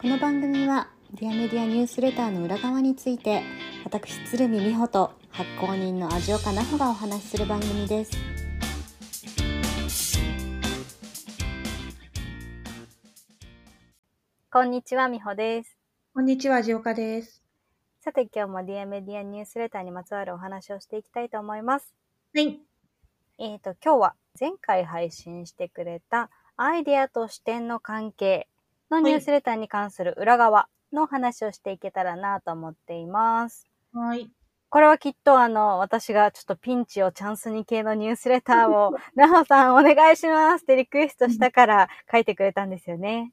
この番組はディアメディアニュースレターの裏側について私鶴見美穂と発行人の味岡奈穂がお話しする番組です。こんにちは美穂です。こんにちは味岡です。さて今日もディアメディアニュースレターにまつわるお話をしていきたいと思います。はい。えっ、と今日は前回配信してくれたアイデアと視点の関係のニュースレターに関する裏側の話をしていけたらなと思っています。はい。これはきっとあの、私がちょっとピンチをチャンスに系のニュースレターを、なほさんお願いしますってリクエストしたから書いてくれたんですよね。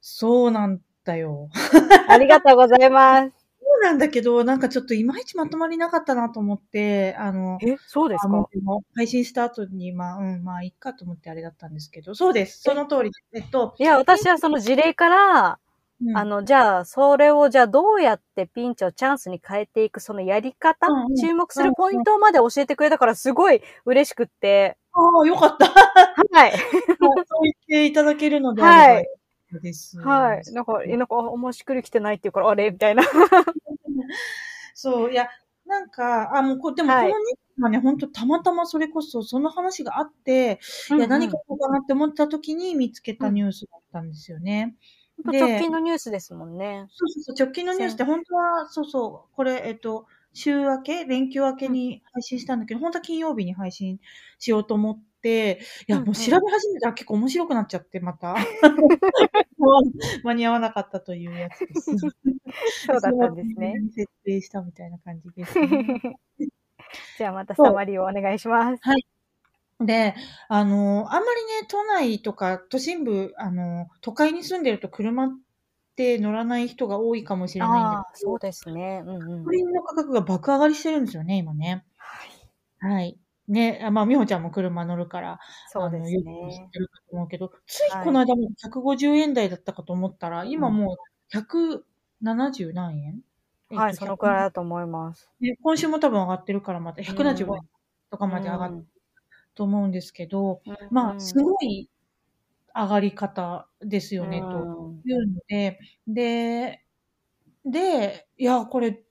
そうなんだよ。ありがとうございます。なんだけど、なんかちょっといまいちまとまりなかったなと思って、あの、え、そうですあのか配信した後に、まあ、うん、まあ、いっかと思ってあれだったんですけど、そうです。その通り。えっと、いや、私はその事例から、うんあ、の、じゃあ、それをじゃあどうやってピンチをチャンスに変えていくそのやり方、うんうん注目するポイントまで教えてくれたからすごい嬉しくって、ああ、よかった。はい。そう言っていただけるのではいです。はい。なんか、えなんか、あおもしくり来てないっていうから、あれ？みたいな。そう、いや、なんか、あ、もうこ、でもこはいのニュースはね、本当たまたまそれこそ、その話があって、いや、何かこうかなって思った時に見つけたニュースだったんですよね。で直近のニュースですもんね。そうそうそう、直近のニュースって本当は、そうそう、これ、えっと、週明け、連休明けに配信したんだけど、本当は金曜日に配信しようと思って、いや、もう調べ始めたら結構面白くなっちゃって、また。もう間に合わなかったというやつです。そうだったんですね。そ。設定したみたいな感じです、ね。じゃあまたサマリーをお願いします。で、あの、あんまりね、都内とか都心部、あの、都会に住んでると車って乗らない人が多いかもしれないんああだ、けどそう、ですね。うんうんガソ。リンの価格が爆上がりしてるんですよね、今ね。はい。ね、あまあ、美穂ちゃんも車乗るから、そうですあのよく知ねっ。てるかと思うけど、ついこの間も150円台だったかと思ったら、今もう170何円。はい、えっとそのくらいだと思います。ね今週も多分上がってるから、また175円とかまで上がってると思うんですけど、うん。まあ、うん。すごい上がり方ですよね、とうん。いうので、で、で、いや、これ、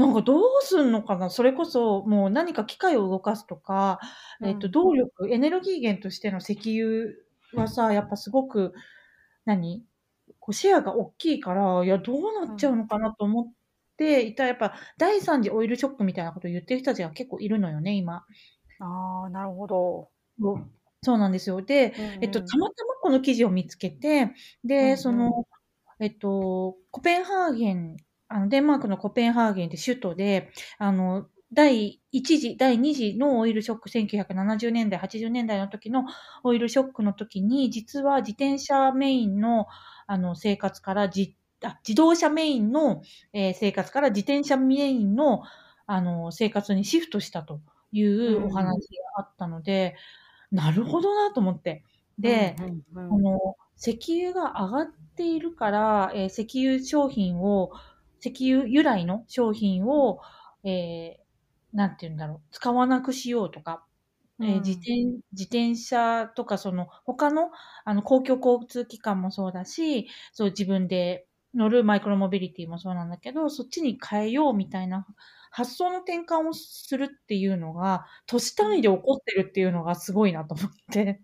なんかどうすんのかな？それこそ、もう何か機械を動かすとか、えっと、うん動力、エネルギー源としての石油はさ、やっぱすごく、何？こうシェアが大きいから、いや、どうなっちゃうのかなと思っていた、やっぱ、第三次オイルショックみたいなことを言ってる人たちが結構いるのよね、今。ああ、なるほど。そう。なんですよ。で、えっと、たまたまこの記事を見つけて、うんうで、ん。その、えっと、コペンハーゲン、あの、デンマークのコペンハーゲンって首都で、あの、第1次、第2次のオイルショック、1970年代、80年代の時のオイルショックの時に、実は自転車メインの、あの、生活からじ、あ自動車メインの、えー生活から自転車メインの、あの、生活にシフトしたというお話があったので、なるほどなと思って。で、うんうんこの石油が上がっているから、えー石油商品を、石油由来の商品を、えーなんて言うんだろう、使わなくしようとか、えーうん自転自転車とか、その他のあの公共交通機関もそうだし、そう自分で乗るマイクロモビリティもそうなんだけど、そっちに変えようみたいな発想の転換をするっていうのが、都市単位で起こってるっていうのがすごいなと思って。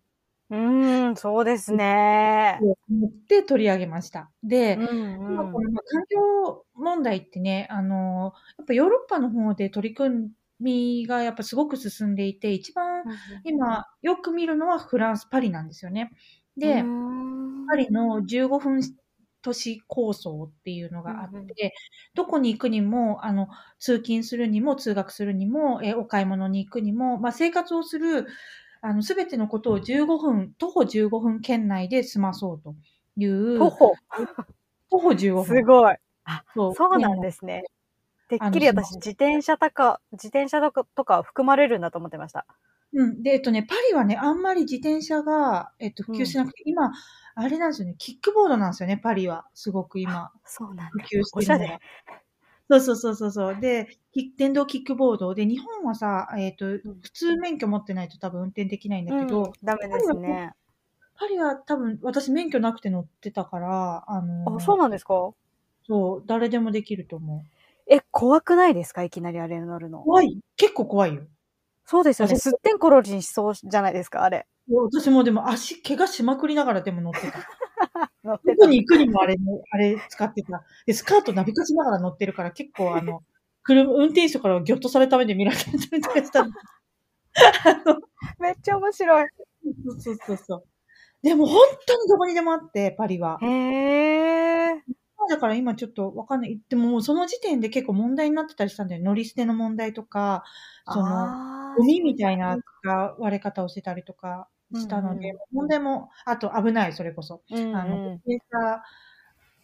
うーん、そうですね。思って取り上げました。で、うん今うんこのまあ環境問題ってね、あの、やっぱヨーロッパの方で取り組みがやっぱすごく進んでいて、一番今よく見るのはフランス、パリなんですよね。で、うんパリの15分都市構想っていうのがあって、うんうんどこに行くにも、あの、通勤するにも、通学するにも、えーお買い物に行くにも、まあ、生活をする、あの、すべてのことを15分、徒歩15分圏内で済まそうという。徒歩？徒歩15分。すごい。そそうなんですね。てっきり私、自転車とか、自転車とかとか含まれるんだと思ってました。うん。で、えっとね、パリはね、あんまり自転車が、えっと、普及しなくて、今、あれなんですよね、キックボードなんですよね、パリは。すごく今、そうなんだ。普及してるおしゃれ。そうそうそうそうそう。で、キ電動キックボード。で、日本はさ、えっ、と、普通免許持ってないと多分運転できないんだけど、うんダメですね。パリは多分私免許なくて乗ってたから、あのあ、そうなんですか？そう、誰でもできると思う。え、怖くないですか？いきなりあれに乗るの。怖い結構怖いよ。そうですよね。あすってんころりんしそうじゃないですか、あれ。私もでも足、怪我しまくりながらでも乗ってた。乗ってどこに行くにもあれも、あれ使ってた。で、スカートなびかしながら乗ってるから結構あの、車、運転手からギョッとされた目で見られたりとかしたの。めっちゃ面白い。そうそうそうそう。でも本当にどこにでもあって、パリは。へー。だから今ちょっとわかんない。でももうその時点で結構問題になってたりしたんだよ。乗り捨ての問題とか、その、ゴミみたいな割れ方をしてたりとかしたので、うん問題も、あと危ない、それこそ。うんうんあの、自転車、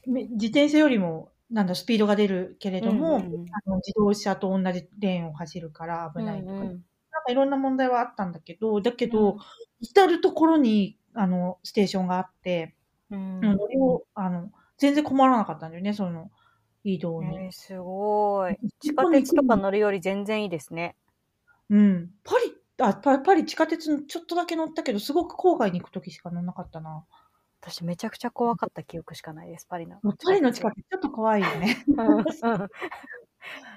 め自転車よりも、なんだ、スピードが出るけれども、うんあの自動車と同じレーンを走るから危ないとか、うんうんなんかいろんな問題はあったんだけど、だけど、うん至るところに、あの、ステーションがあって、うん乗りを、あの、全然困らなかったんだよね、その、移動に。えーすごい。地下鉄とか乗るより全然いいですね。うん。パリ、あ、パパリ地下鉄にちょっとだけ乗ったけど、すごく郊外に行くときしか乗んなかったな。私めちゃくちゃ怖かった記憶しかないです、パリの。パリの地下鉄ちょっと怖いよね。うんうん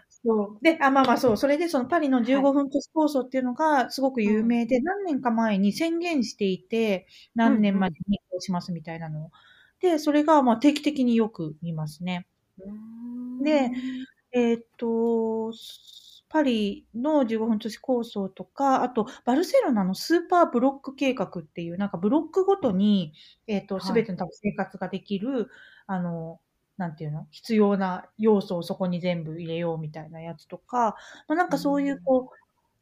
そう。で、あ、まあまあそう。それでそのパリの15分都市構想っていうのがすごく有名で、何年か前に宣言していて、何年までにこうしますみたいなのを。で、それがまあ定期的によく見ますね。でえーっと、パリの15分都市構想とか、あと、バルセロナのスーパーブロック計画っていう、なんかブロックごとに、えーっと、はい。すべての多分生活ができる、あの、なんていうの？必要な要素をそこに全部入れようみたいなやつとか、まあ、なんかそういう、こう、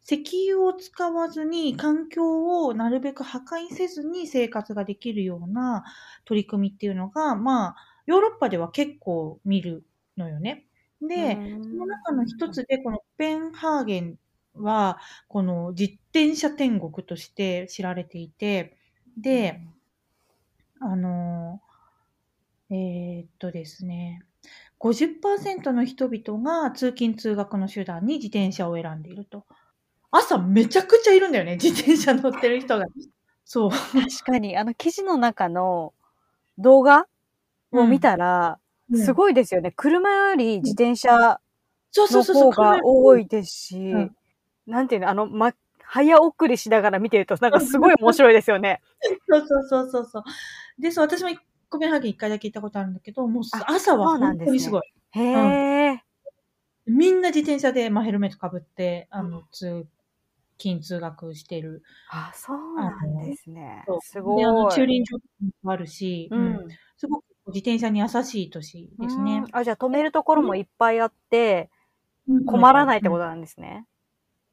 石油を使わずに環境をなるべく破壊せずに生活ができるような取り組みっていうのが、まあ、ヨーロッパでは結構見るのよね。で、その中の一つで、このコペンハーゲンは、この自転車天国として知られていて、で、あの、えーっとですね、50%の人々が通勤通学の手段に自転車を選んでいると。朝めちゃくちゃいるんだよね、自転車乗ってる人が。そう。確かに、あの記事の中の動画を見たら、すい。ごいですよね。車より自転車のそうそうそうそう。方が多いですし、うんなんていうの、あの、ま、早送りしながら見てると、なんかすごい面白いですよね。そうそうそうそうそう。で、そう、私もコペンハーゲン一回だけ行ったことあるんだけど、もうあ朝は本当にすごい。へえ。みんな自転車で、まあ、ヘルメットかぶって、あの、通勤通学してる。あ、そうなんですね。すごい。で、あの、駐輪場もあるし、ううんん。すごく自転車に優しい都市ですねうん。あ、じゃあ止めるところもいっぱいあって、困らないってことうんなんですね。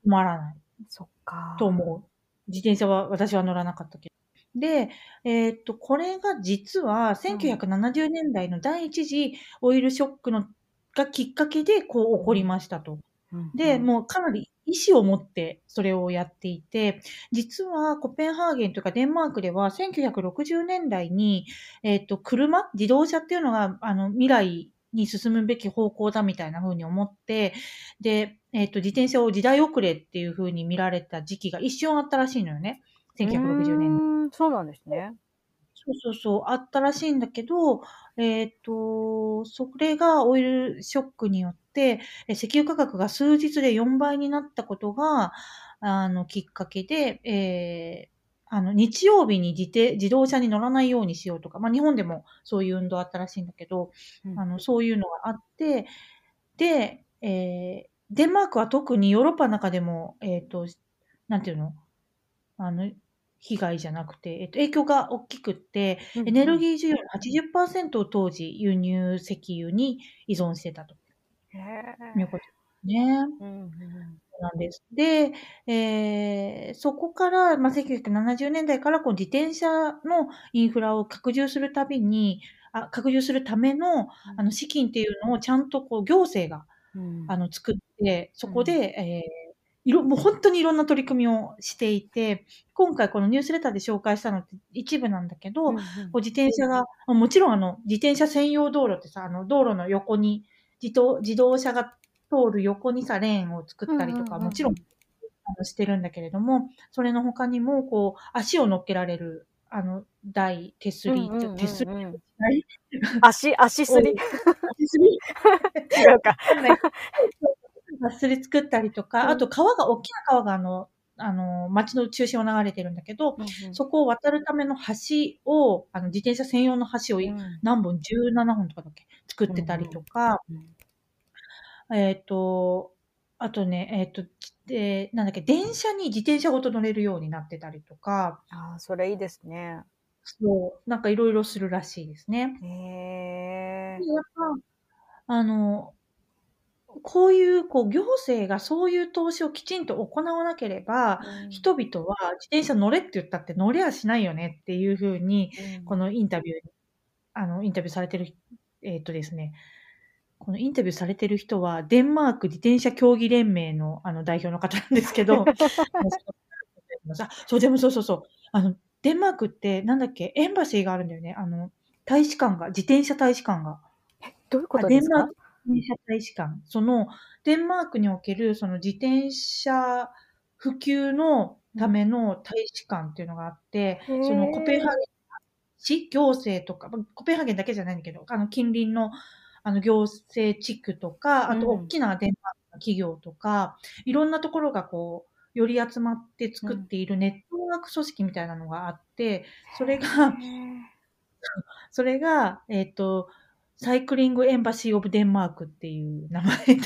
困らないそっか。と思う。自転車は私は乗らなかったけど。で、えーっと、これが実は1970年代の第一次オイルショックのがきっかけでこう起こりましたと。うん。で、うんもうかなり意思を持ってそれをやっていて、実はコペンハーゲンというかデンマークでは1960年代に、えっ、と、車、自動車っていうのが、あの、未来に進むべき方向だみたいな風に思って、で、えっ、と、自転車を時代遅れっていう風に見られた時期が一瞬あったらしいのよね。1960年代。そうなんですね。そうそうそう、あったらしいんだけど、えっ、と、それがオイルショックによって、え石油価格が数日で4倍になったことが、あの、きっかけで、えーあの、日曜日に自転自動車に乗らないようにしようとか、まあ日本でもそういう運動あったらしいんだけど、あの、そういうのがあって、で、えーデンマークは特にヨーロッパの中でも、えっ、と、なんていうの？あの、被害じゃなくて、えっ、と、影響が大きくって、エネルーギー需要の80%を当時輸入石油に依存してたと。へいうことですね。ー。うんうんなんです。で、えーそこから、まあ、1970年代からこう自転車のインフラを拡充するたびに、あ拡充するためのあの資金っていうのをちゃんとこう行政がうん。あの作って、そこで、えーいろ、もう本当にいろんな取り組みをしていて、今回このニュースレターで紹介したのって一部なんだけど、うんうん。こう自転車が、もちろんあの、自転車専用道路ってさ、あの、道路の横に、自動、自動車が通る横にさ、レーンを作ったりとか、もちろん、あの、してるんだけれども、それの他にも、こう、足を乗っけられる、あの、台、手すり、手すり、台足、足すり？手すり。違うか。手 すり作ったりとか、うん。あと川が、大きな川があの、あの、町の中心を流れてるんだけど、そこを渡るための橋を、あの、自転車専用の橋をうん何本 ?17 本とかだっけ？作ってたりとか、えっ、と、あとね、えっ、と、で、なんだっけ、電車に自転車ごと乗れるようになってたりとか、ああ、それいいですね。そう、なんかいろいろするらしいですね。へえで。やっぱ、あの、こういう、こう、行政がそういう投資をきちんと行わなければ、人々は自転車乗れって言ったって乗れやしないよねっていうふうに、このインタビューに、あの、インタビューされてる、えっ、とですね、このインタビューされてる人は、デンマーク自転車競技連盟のあの代表の方なんですけど、あそう、でもそうそうそう。あの、デンマークって、なんだっけ、エンバシーがあるんだよね。あの、大使館が、自転車大使館が。どういうことあですか？デンマーク自転車大使館。その、デンマークにおける、その自転車普及のための大使館っていうのがあって、へー。そのコペンハーゲン市行政とか、まあコペンハーゲンだけじゃないんだけど、あの近隣のあの行政地区とか、あとうん大きなデンマークの企業とか、いろんなところがこう、より集まって作っているネットワーク組織みたいなのがあって、それが、それが、えっ、と、サイクリングエンバシーオブデンマークっていう名前で。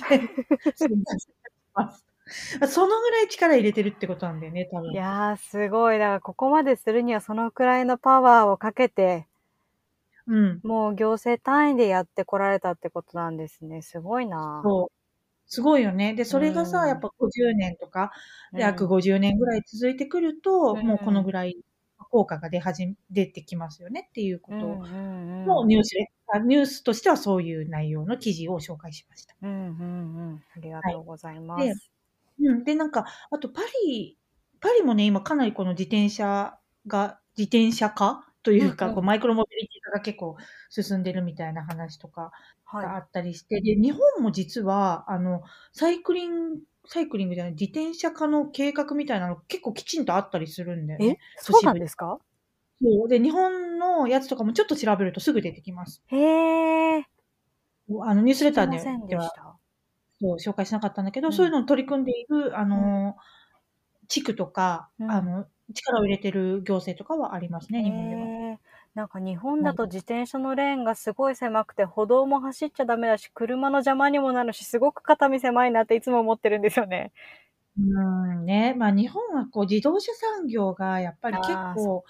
そのぐらい力入れてるってことなんだよね、多分。いやー、すごい。だから、ここまでするにはそのくらいのパワーをかけて、うん。もう行政単位でやってこられたってことなんですね。すごいなそう。すごいよね。で、それがさ、うんやっぱ50年とか、うん約50年ぐらい続いてくると、うんもうこのぐらい効果が出始め、出てきますよねっていうことうんうニュースで、あニュースとしてはそういう内容の記事を紹介しました。うんうんうん。ありがとうございまはいす。うん。で、なんか、あとパリ、パリもね、今かなりこの自転車が、自転車化というか、うんうんこうマイクロモビリティ化が結構進んでるみたいな話とかがあはったりして、で、日本も実は、あの、サイクリング、サイクリングじゃない、自転車化の計画みたいなの結構きちんとあったりするんだよい。え？ね。そうなんですか？そうで、日本のやつとかもちょっと調べるとすぐ出てきます。へえ。あの、ニュースレターででは。そう紹介しなかったんだけど、うんそういうのを取り組んでいる、あの、地区とか、うんあの、力を入れてる行政とかはありますね、日本では。なんか日本だと自転車のレーンがすごい狭くて歩道も走っちゃダメだし車の邪魔にもなるしすごく肩身狭いなっていつも思ってるんですよね。うんね。まあ日本はこう自動車産業がやっぱり結構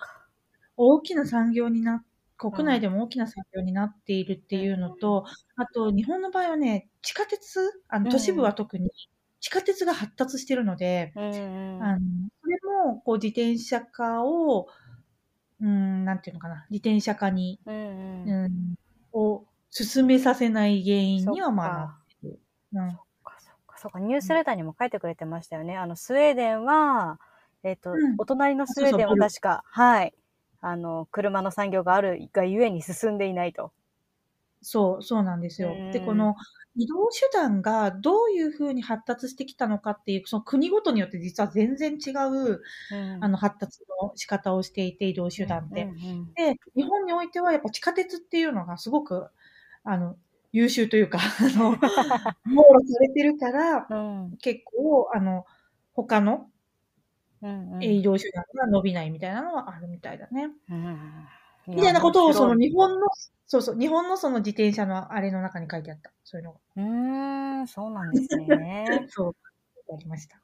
大きな産業にな、国内でも大きな産業になっているっていうのと、あと日本の場合はね、地下鉄、あうんの都市部は特に地下鉄が発達してるので、うんうんあの、それもこう自転車化を、うん、なんていうのかな、自転車化に、うんうん。うん、を進めさせない原因にはまあそっか。なってる。うん。そっかニュースレターにも書いてくれてましたよね。あのスウェーデンは、えっとうん。お隣のスウェーデンはそうそう確かはいあの車の産業があるがゆえに進んでいないと。そう、そうなんですようん。で、この移動手段がどういうふうに発達してきたのかっていう、その国ごとによって実は全然違う、あの、発達の仕方をしていて、移動手段って。うんうんで、日本においてはやっぱ地下鉄っていうのがすごく、あの、優秀というか、あの、網羅されてるから、うん結構、あの、他のうんうん移動手段が伸びないみたいなのはあるみたいだね。うんみたいなことを、その面日本の、そうそう、日本のその自転車のあれの中に書いてあった。そういうのが。うーん、そうなんですね。そう、ありました。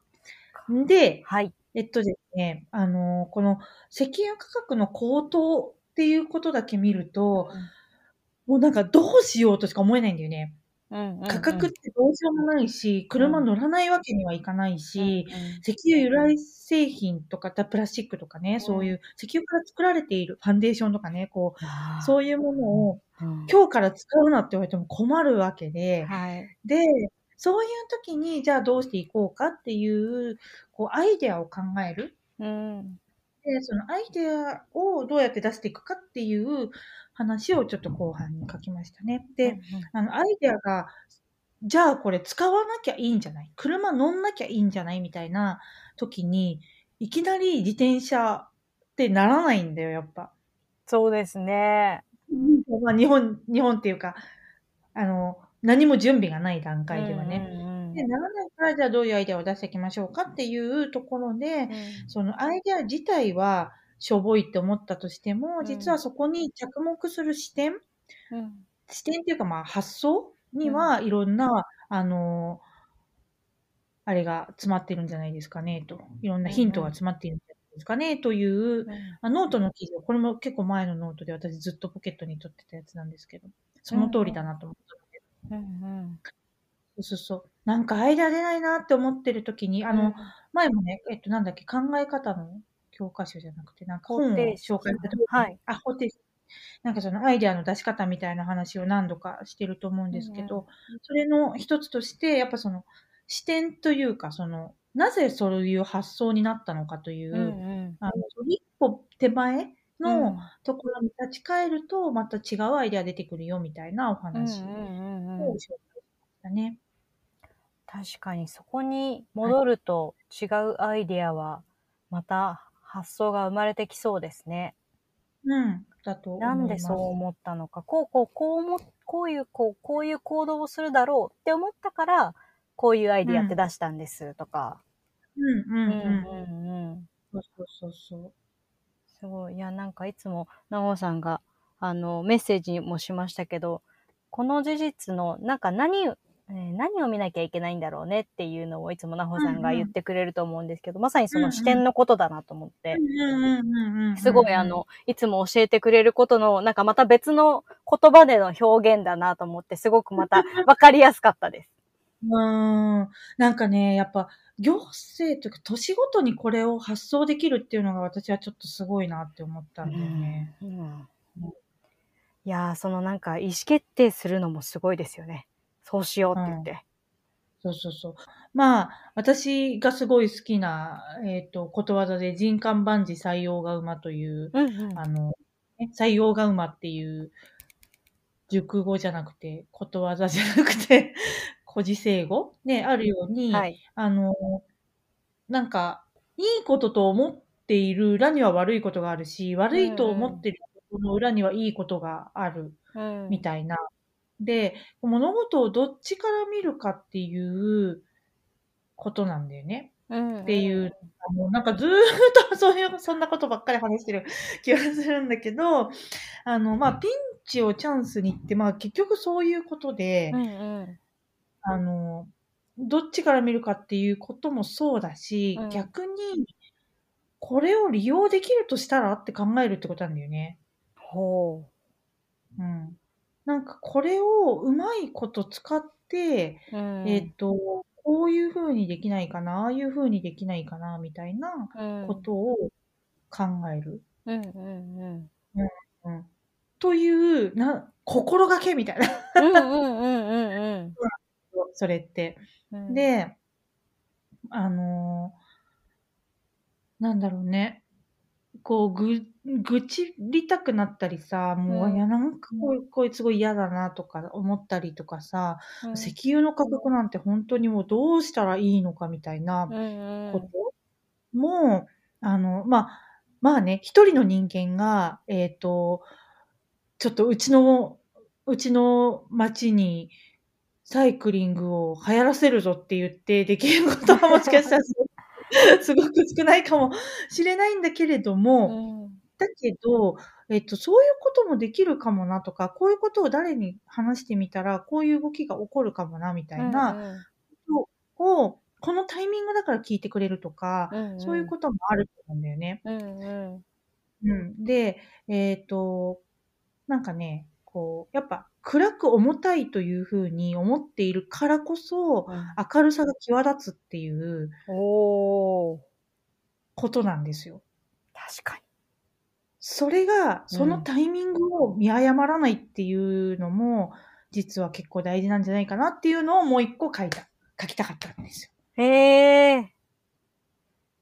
で、はい。えっとですね、あの、この石油価格の高騰っていうことだけ見ると、もうなんかどうしようとしか思えないんだよね。価格ってどうしようもないし、車乗らないわけにはいかないし、石油由来製品とか、プラスチックとかね、そういう石油から作られているファンデーションとかね、こう、そういうものをうん、今日から使うなって言われても困るわけで、はい。で、そういう時に、じゃあどうしていこうかっていう、こう、アイデアを考える。うん。で、そのアイデアをどうやって出していくかっていう話をちょっと後半に書きましたね。で、あの、アイデアが、じゃあこれ使わなきゃいいんじゃない？車乗んなきゃいいんじゃない？みたいな時に、いきなり自転車ってならないんだよ、やっぱ。そうですね。まあ、日本、日本っていうか、あの、何も準備がない段階ではね。うんうんで、ならないから、じゃあどういうアイデアを出していきましょうかっていうところで、うん。そのアイデア自体はしょぼいって思ったとしても、うん。実はそこに着目する視点、うん。視点っていうかまあ発想にはいろんな、あの、あれが詰まってるんじゃないですかねと。いろんなヒントが詰まっているんじゃないですかねという、あノートの記事。を、これも結構前のノートで私ずっとポケットに取ってたやつなんですけど、その通りだなと思ったので。うんうんそうそうそう。なんかアイデア出ないなって思ってる時に、あの、前もね、えっと、なんだっけ、考え方の教科書じゃなくて、なんか方程式。紹介した時に、はい。あ、方程式。なんかそのアイデアの出し方みたいな話を何度かしてると思うんですけど、それの一つとして、やっぱその視点というか、その、なぜそういう発想になったのかという、うんうん。あの、一歩手前のうん。ところに立ち返ると、また違うアイデア出てくるよみたいなお話をうんうんうんうん。紹介しましたね。確かにそこに戻ると違うアイデアはまた発想が生まれてきそうですね。うん、だと。なんでそう思ったのか、こうこうこう思っこういうこうこういう行動をするだろうって思ったからこういうアイデアって出したんですとか。うんうんうん。うんうんうん。そうそうそうそう。すごい。いや、なんかいつも、なおさんが、あの、メッセージもしましたけど、この事実の、なんか何を、えー何を見なきゃいけないんだろうねっていうのをいつもなほさんが言ってくれると思うんですけど、まさにその視点のことだなと思って、うんうんうんうん。すごいあ、の、いつも教えてくれることの、なんかまた別の言葉での表現だなと思って、すごくまた 分かりやすかったです。うん。なんかね、やっぱ、行政というか、年ごとにこれを発想できるっていうのが私はちょっとすごいなって思ったんだよね。うんいやー、そのなんか意思決定するのもすごいですよね。そうしようって言って。そうそうそう。まあ、私がすごい好きな、えっ、と、ことわざで人間万事採用が馬という、うんうん。あの、ね採用が馬っていう、熟語じゃなくて、ことわざじゃなくて、古事成語？ね、あるように、はい。あの、なんか、いいことと思っている裏には悪いことがあるし、悪いと思っているの裏にはいいことがあるうんみたいな。で、物事をどっちから見るかっていうことなんだよね。っっていう、あのなんかずーっと そういう、そんなことばっかり話してる 気がするんだけど、あの、まあ、ピンチをチャンスにって、まあ、結局そういうことで、うんうん。あの、どっちから見るかっていうこともそうだし、うん逆に、これを利用できるとしたらって考えるってことなんだよね。ほうん。なんかこれをうまいこと使って、う。うんえっ、と、こういう風にできないかな、ああいう風にできないかな、みたいなうんことを考える。うんうんうん。という、な、心がけみたいな。うん。うんうんうんうんそれって。うん。、で、あのーなんだろうね。こう、ぐ、愚痴りたくなったりさ、もう、うんいや、なんかこい、こいつごい嫌だなとか思ったりとかさ、うん、石油の価格なんて本当にもうどうしたらいいのかみたいなうんうん。ことも、あの、まあ、まあね、一人の人間が、えっ、と、ちょっとうちの、うちの町にサイクリングを流行らせるぞって言ってできることはもしかしたらす すごく少ないかもしれないんだけれども、うんだけど、えっと、そういうこともできるかもなとか、こういうことを誰に話してみたら、こういう動きが起こるかもなみたいなことを、このタイミングだから聞いてくれるとか、うんうんそういうこともあると思うんだよね。うんうんうん。で、えっ、と、なんかね、こう、やっぱ暗く重たいというふうに思っているからこそ、うん明るさが際立つっていうおーことなんですよ。確かそれが、そのタイミングを見誤らないっていうのも、実は結構大事なんじゃないかなっていうのをもう一個書いた、書きたかったんですよ。に。へえ。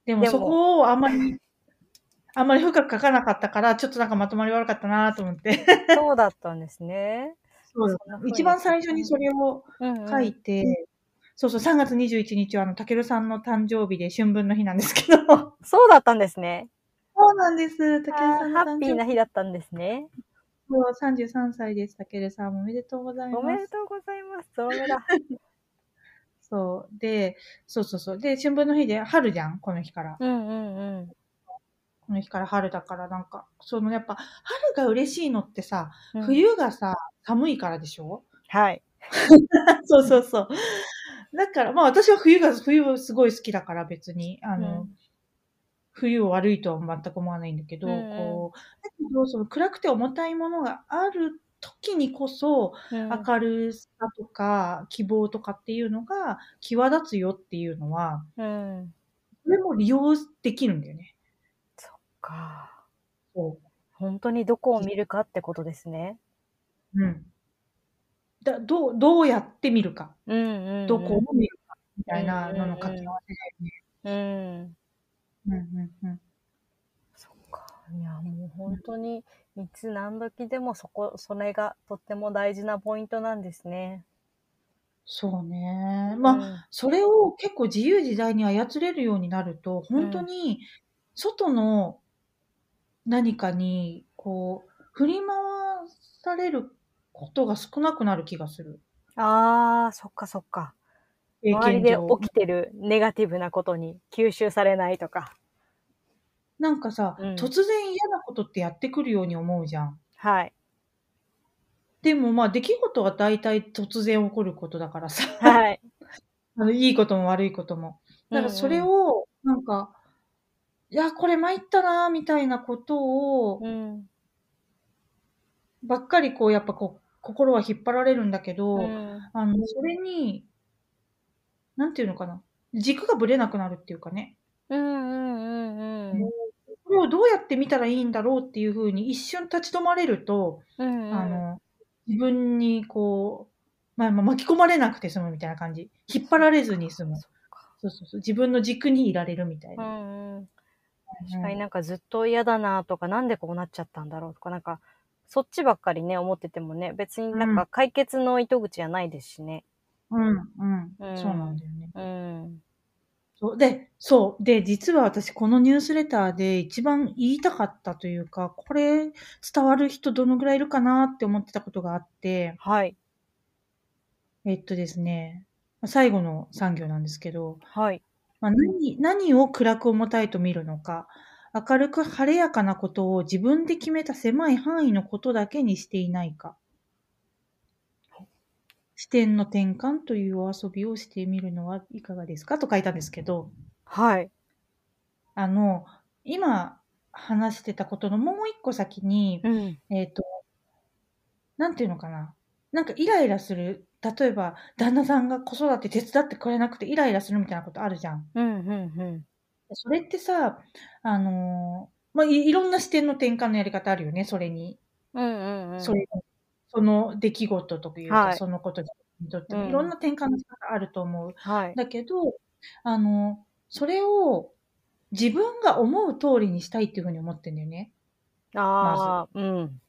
でもでもそこをあんまり、あんまり深く書かなかったから、ちょっとなんかまとまり悪かったなと思って。そうだったんですね。一番最初にそれをうんうん書いて、そうそう、3月21日はあの、たけるさんの誕生日で春分の日なんですけど、そうだったんですね。そうなんです。竹あさんのーハッピーな日。日だったんですね。そう33歳です。竹さんおめでとうございます。おめでとうございます。ゾロ目だ。そう。で、そうそうそう。で、春分の日で春じゃん？この日から。うんうんうん。この日から春だからなんか、そのやっぱ、春が嬉しいのってさ、うん冬がさ、寒いからでしょ？はい。そうそうそう。だから、まあ私は冬が、冬はすごい好きだから別に、あの、うん冬を悪いとは全く思わないんだけど、うんうんこう、だけど、その暗くて重たいものがある時にこそ、うん明るさとか希望とかっていうのが際立つよっていうのは、うん。それも利用できるんだよね。か。そ本当にどこを見るかってことですね。う。うん。だどう、どうやって見るか。うんうん、うん。どこを見るか。みたいなのの掛け合わせだよね。うん。うんうんうん。そっか。いや、もう本当に、いつ何時でもそこ、それがとっても大事なポイントなんですね。そうね。まあ、それを結構自由自在に操れるようになると、本当に外の何かに、こう、振り回されることが少なくなる気がする。うん、ああ、そっかそっか。経周りで。起きてるネガティブなことに吸収されないとか。なんかさ、うん突然嫌なことってやってくるように思うじゃん。はい。でもまあ出来事は大体突然起こることだからさ。はい。あのいいことも悪いことも。だからそれを、なんか、いや、これ参ったな、みたいなことを、うん。ばっかりこう、やっぱこう、心は引っ張られるんだけど、うん。あの、それに、なんていうのかな。軸がぶれなくなるっていうかね。うんうんうんうん。これをどうやって見たらいいんだろうっていうふうに一瞬立ち止まれると、うんうん、あの、自分にこう、まあ、まあ巻き込まれなくて済むみたいな感じ。引っ張られずに済む。そうそうそう。自分の軸にいられるみたいな。うんうん。確かになんかずっと嫌だなとか、なんでこうなっちゃったんだろうとか、なんか、そっちばっかりね、思っててもね、別になんか解決の糸口じゃないですしね。うん、うん、うんそうなんだよね。うん。そう。で、そう。で、実は私、このニュースレターで一番言いたかったというか、これ伝わる人どのぐらいいるかなって思ってたことがあって、はい。えっとですね、最後の産業なんですけど、はい。まあ、何何を暗く重たいと見るのか、明るく晴れやかなことを自分で決めた狭い範囲のことだけにしていないか。視点の転換というお遊びをしてみるのはいかがですか？と書いたんですけど、はい。あの、今話してたことのもう一個先に、うん。えっ、と、なんていうのかな。なんかイライラする。例えば、旦那さんが子育て手伝ってくれなくてイライラするみたいなことあるじゃん。うん、うん、それってさ、あのーまあい、いろんな視点の転換のやり方あるよね、それに。うん。うん、うん、うん。それその出来事というか、はいそのことにとっても、うんいろんな転換の仕方あると思う。はい。だけど、あの、それを自分が思う通りにしたいっていうふうに思ってんだよね。ああ、うん。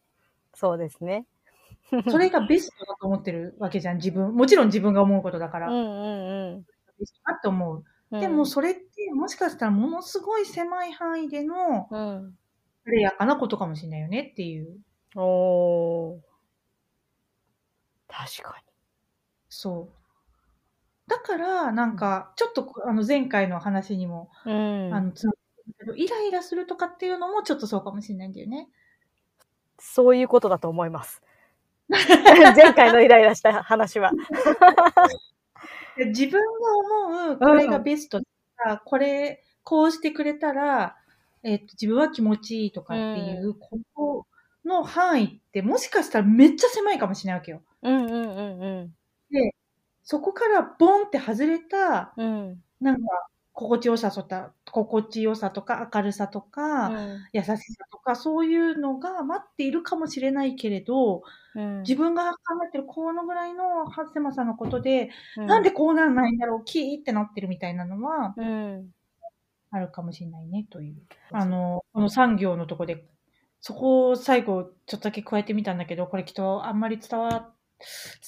そうですね。それがベストだと思ってるわけじゃん、自分。もちろん自分が思うことだから。うん、うん、ベストだって思う。うん。でも、それってもしかしたらものすごい狭い範囲でのうん。晴れやかなことかもしれないよねっていう。おー。確かそう。だから、なんか、ちょっと、あの、前回の話にも、に。うん。あの、つイライラするとかっていうのもちょっとそうかもしれないんだよね。そういうことだと思います。前回のイライラした話は。で 自分が思う、これがベストだから、これ、こうしてくれたら、えっと、自分は気持ちいいとかっていうことの範囲って、もしかしたらめっちゃ狭いかもしれないわけよ。うんうんうんそこからボンって外れた、うん。うん。なんか、心地よさとか、心地よさとか、明るさとか、うん優しさとか、そういうのが待っているかもしれないけれど、うん自分が考えてるこのぐらいの狭さのことで、うなんでこうなんないんだろう、キーってなってるみたいなのはうん。あるかもしれないね、という。あの、この産業のとこで、そこを最後ちょっとだけ加えてみたんだけど、これきっとあんまり伝わ、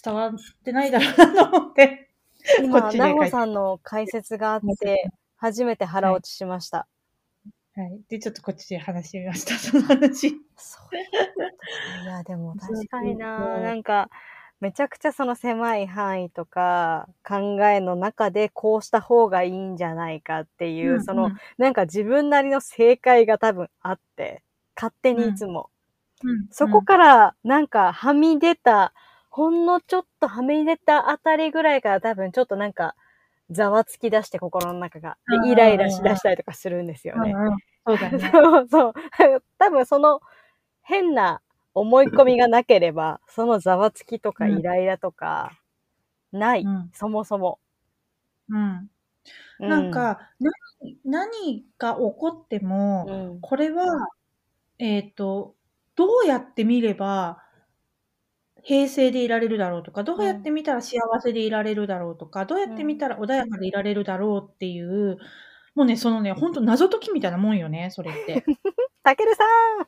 伝わってないだろうなと思って。こ今、っちで書いて。ナホさんの解説があって、初めて腹落ちしました。はい。で、ちょっとこっちで話してみました、その話。そういや、でも確かにな、なんか、めちゃくちゃその狭い範囲とか考えの中でこうした方がいいんじゃないかっていう、その、なんか自分なりの正解が多分あって、勝手にいつも。うん、そこからなんかはみ出た、ほんのちょっとはみ出たあたりぐらいから多分ちょっとなんかざわつき出して心の中が。うんでイライラしだしたりとかするんですよね。うんうんそうだね。そうそう。多分その変な思い込みがなければ、そのざわつきとかうんイライラとか、ない、うんそもそも。うん。うなん、か、何、何が起こっても、うんこれは、えっ、と、どうやって見れば、平静でいられるだろうとか、どうやって見たら幸せでいられるだろうとか、どうやって見たら穏やかでいられるだろうっていう、もうね、そのね、ほんと謎解きみたいなもんよね、それって。たけるさん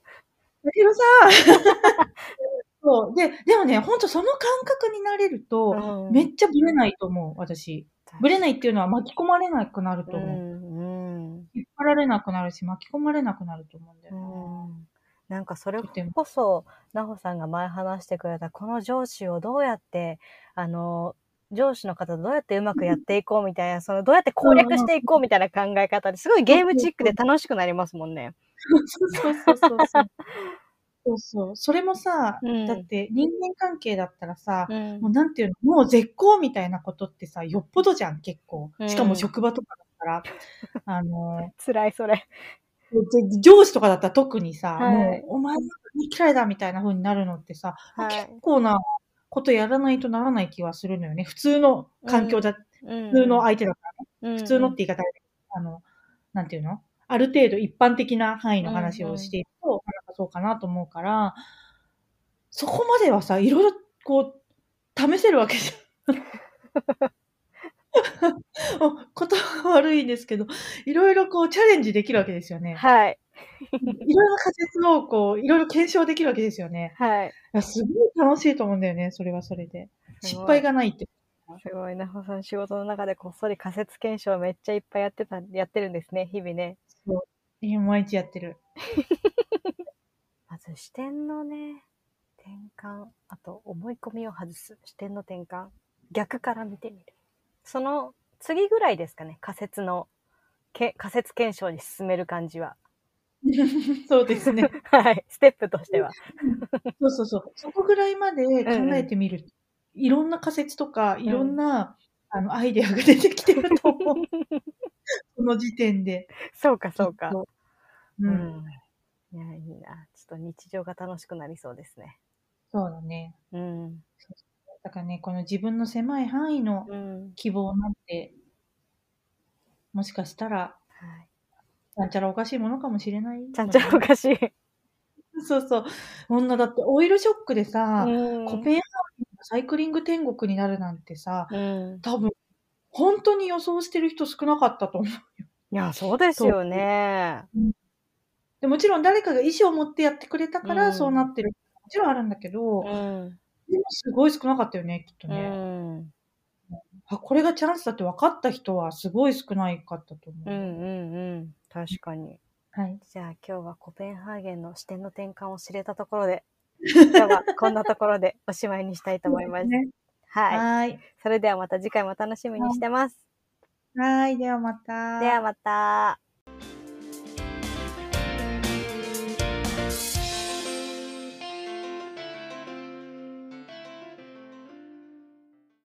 だけどさ、そう。で、でもね、ほんとその感覚になれると、めっちゃブレないと思う、私。ブレないっていうのは巻き込まれなくなるとう思う。んうん引っ張られなくなるし、巻き込まれなくなると思うんだようね。んなんかそれこそ、なほさんが前話してくれた、この上司をどうやって、あの、上司の方とどうやってうまくやっていこうみたいな、そのどうやって攻略していこうみたいな考え方ですごいゲームチックで楽しくなりますもんね。そうそうそうそうそう。そうそれもさ、うんだって人間関係だったらさ、うんもうなんていうの、もう絶好みたいなことってさ、よっぽどじゃん、結構う。んしかも職場とかだったら、あの、辛いそれ。で上司とかだったら特にさ、はい。もう、お前嫌いだみたいな風になるのってさ、はい。結構なことやらないとならない気はするのよね。普通の環境だ、普普通の相手だったらね。普普通のって言い方で、あの、なんていうの？ある程度一般的な範囲の話をしていると、なんかそうかなと思うから、そこまではさ、いろいろこう、試せるわけじゃん。お言葉悪いんですけど、いろいろこうチャレンジできるわけですよね。はい。いろいろな仮説をこう、いろいろ検証できるわけですよね。はい。いやすごい楽しいと思うんだよね、それはそれで。失敗がないって。すごい、なほさん仕事の中でこっそり仮説検証めっちゃいっぱいやってた、やってるんですね、日々ね。そう。え毎日やってる。まず視点のね、転換、あと思い込みを外す、視点の転換、逆から見てみる。その次ぐらいですかね、仮説の、け仮説検証に進める感じは。そうですね。はい、ステップとしては。そうそうそう。そこぐらいまで考えてみる。いろんな仮説とか、いろんな、あの、アイデアが出てきてると思う。その時点で。そうか、そうか。ううん。ん。いや、いいな。ちょっと日常が楽しくなりそうですね。そうだね。うん。だからね、この自分の狭い範囲のうん。希望なんて、もしかしたら、はい。ちゃんちゃらおかしいものかもしれない。ちゃんちゃらおかしい。そうそう。女だってオイルショックでさ、うんコペンハーゲンがサイクリング天国になるなんてさ、うん。多分、本当に予想してる人少なかったと思う。いや、そうですよね。でもちろん誰かが意思を持ってやってくれたかうんらそうなってる。もちろんあるんだけど、うん。でもすごい少なかったよね、きっとうね。ん。あ、これがチャンスだって分かった人はすごい少ないかったと思う。うんうんうん。確かに。はい。じゃあ今日はコペンハーゲンの視点の転換を知れたところで、今日はこんなところで おしまいにしたいと思います。ねはい。はい。それではまた次回も楽しみにしてます。はい。ではまた。ではまた。